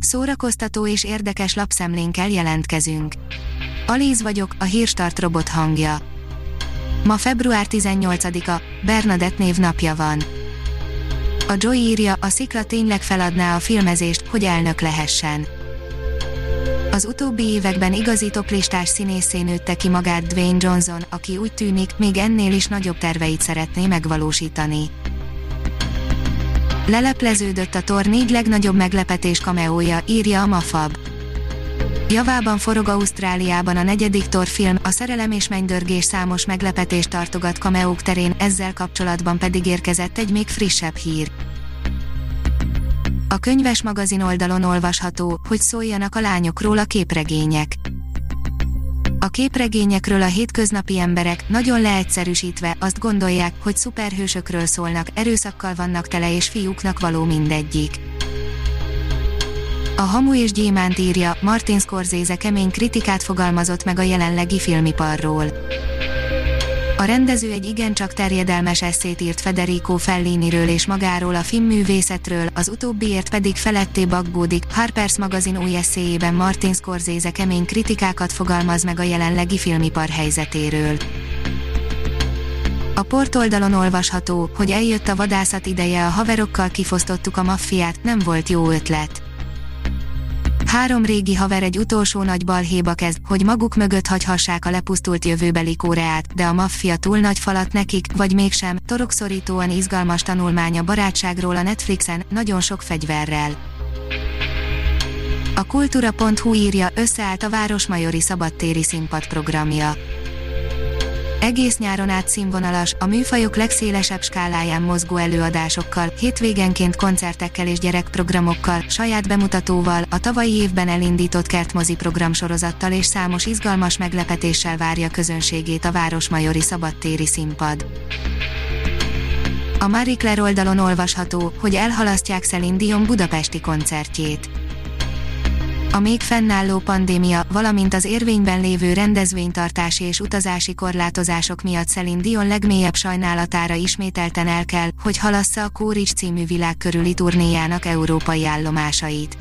Szórakoztató és érdekes lapszemlénkkel jelentkezünk. Alíz vagyok, a hírstart robot hangja. Ma február 18-a, Bernadett névnapja van. A Joy írja, a szikla tényleg feladná a filmezést, hogy elnök lehessen. Az utóbbi években igazi toplistás színészé nőtte ki magát Dwayne Johnson, aki úgy tűnik, még ennél is nagyobb terveit szeretné megvalósítani. Lelepleződött a tor négy legnagyobb meglepetés kameója, írja a Mafab. Javában forog Ausztráliában a negyedik torfilm, a szerelem és mennydörgés számos meglepetést tartogat kameók terén, ezzel kapcsolatban pedig érkezett egy még frissebb hír. A könyves magazin oldalon olvasható, hogy szóljanak a lányokról a képregények. A képregényekről a hétköznapi emberek, nagyon leegyszerűsítve, azt gondolják, hogy szuperhősökről szólnak, erőszakkal vannak tele és fiúknak való mindegyik. A Hamu és Gyémánt írja, Martin Scorsese kemény kritikát fogalmazott meg a jelenlegi filmiparról. A rendező egy igencsak terjedelmes eszét írt Federico Felliniről és magáról a filmművészetről, az utóbbiért pedig feletté aggódik. Harper's magazin új eszéjében Martin Scorsese kemény kritikákat fogalmaz meg a jelenlegi filmipar helyzetéről. A portoldalon olvasható, hogy eljött a vadászat ideje, a haverokkal kifosztottuk a maffiát, nem volt jó ötlet. Három régi haver egy utolsó nagy balhéba kezd, hogy maguk mögött hagyhassák a lepusztult jövőbeli Koreát, de a maffia túl nagy falat nekik, vagy mégsem, torokszorítóan izgalmas tanulmány a barátságról a Netflixen, nagyon sok fegyverrel. A kultúra.hu írja, összeállt a Városmajori Szabadtéri Színpad programja egész nyáron át színvonalas, a műfajok legszélesebb skáláján mozgó előadásokkal, hétvégenként koncertekkel és gyerekprogramokkal, saját bemutatóval, a tavalyi évben elindított kertmozi programsorozattal és számos izgalmas meglepetéssel várja közönségét a Városmajori Szabadtéri Színpad. A Marie Claire oldalon olvasható, hogy elhalasztják Celine Dion budapesti koncertjét a még fennálló pandémia, valamint az érvényben lévő rendezvénytartási és utazási korlátozások miatt Celine Dion legmélyebb sajnálatára ismételten el kell, hogy halassza a Kórics című világ turnéjának európai állomásait.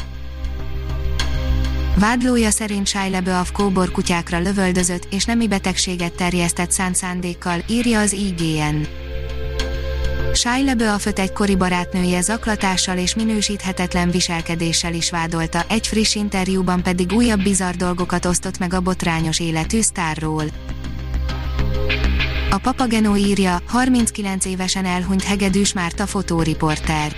Vádlója szerint Shia LaBeouf kóborkutyákra lövöldözött és nemi betegséget terjesztett szánt szándékkal, írja az IGN. Shia LaBeoufot egykori barátnője zaklatással és minősíthetetlen viselkedéssel is vádolta, egy friss interjúban pedig újabb bizarr dolgokat osztott meg a botrányos életű sztárról. A Papageno írja, 39 évesen elhunyt Hegedűs Márta fotóriporter.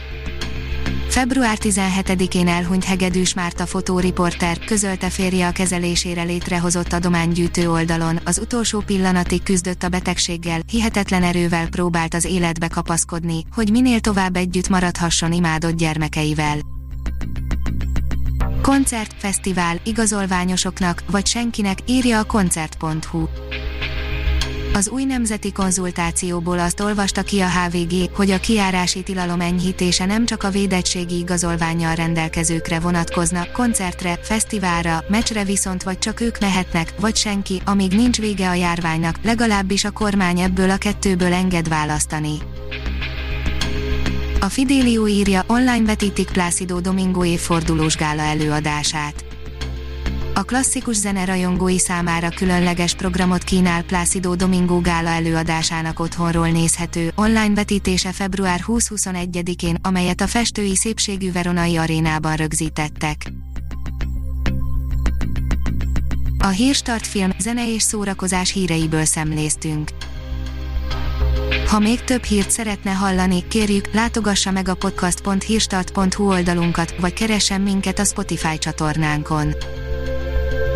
Február 17-én elhunyt Hegedűs Márta fotóriporter, közölte férje a kezelésére létrehozott adománygyűjtő oldalon, az utolsó pillanatig küzdött a betegséggel, hihetetlen erővel próbált az életbe kapaszkodni, hogy minél tovább együtt maradhasson imádott gyermekeivel. Koncert, fesztivál, igazolványosoknak, vagy senkinek, írja a koncert.hu. Az új nemzeti konzultációból azt olvasta ki a HVG, hogy a kiárási tilalom enyhítése nem csak a védettségi igazolványjal rendelkezőkre vonatkozna, koncertre, fesztiválra, meccsre viszont vagy csak ők mehetnek, vagy senki, amíg nincs vége a járványnak, legalábbis a kormány ebből a kettőből enged választani. A Fidelio írja, online vetítik Plácido Domingo évfordulós gála előadását a klasszikus zene rajongói számára különleges programot kínál Plácido Domingo gála előadásának otthonról nézhető, online vetítése február 20-21-én, amelyet a festői szépségű Veronai arénában rögzítettek. A Hírstart film, zene és szórakozás híreiből szemléztünk. Ha még több hírt szeretne hallani, kérjük, látogassa meg a podcast.hírstart.hu oldalunkat, vagy keressen minket a Spotify csatornánkon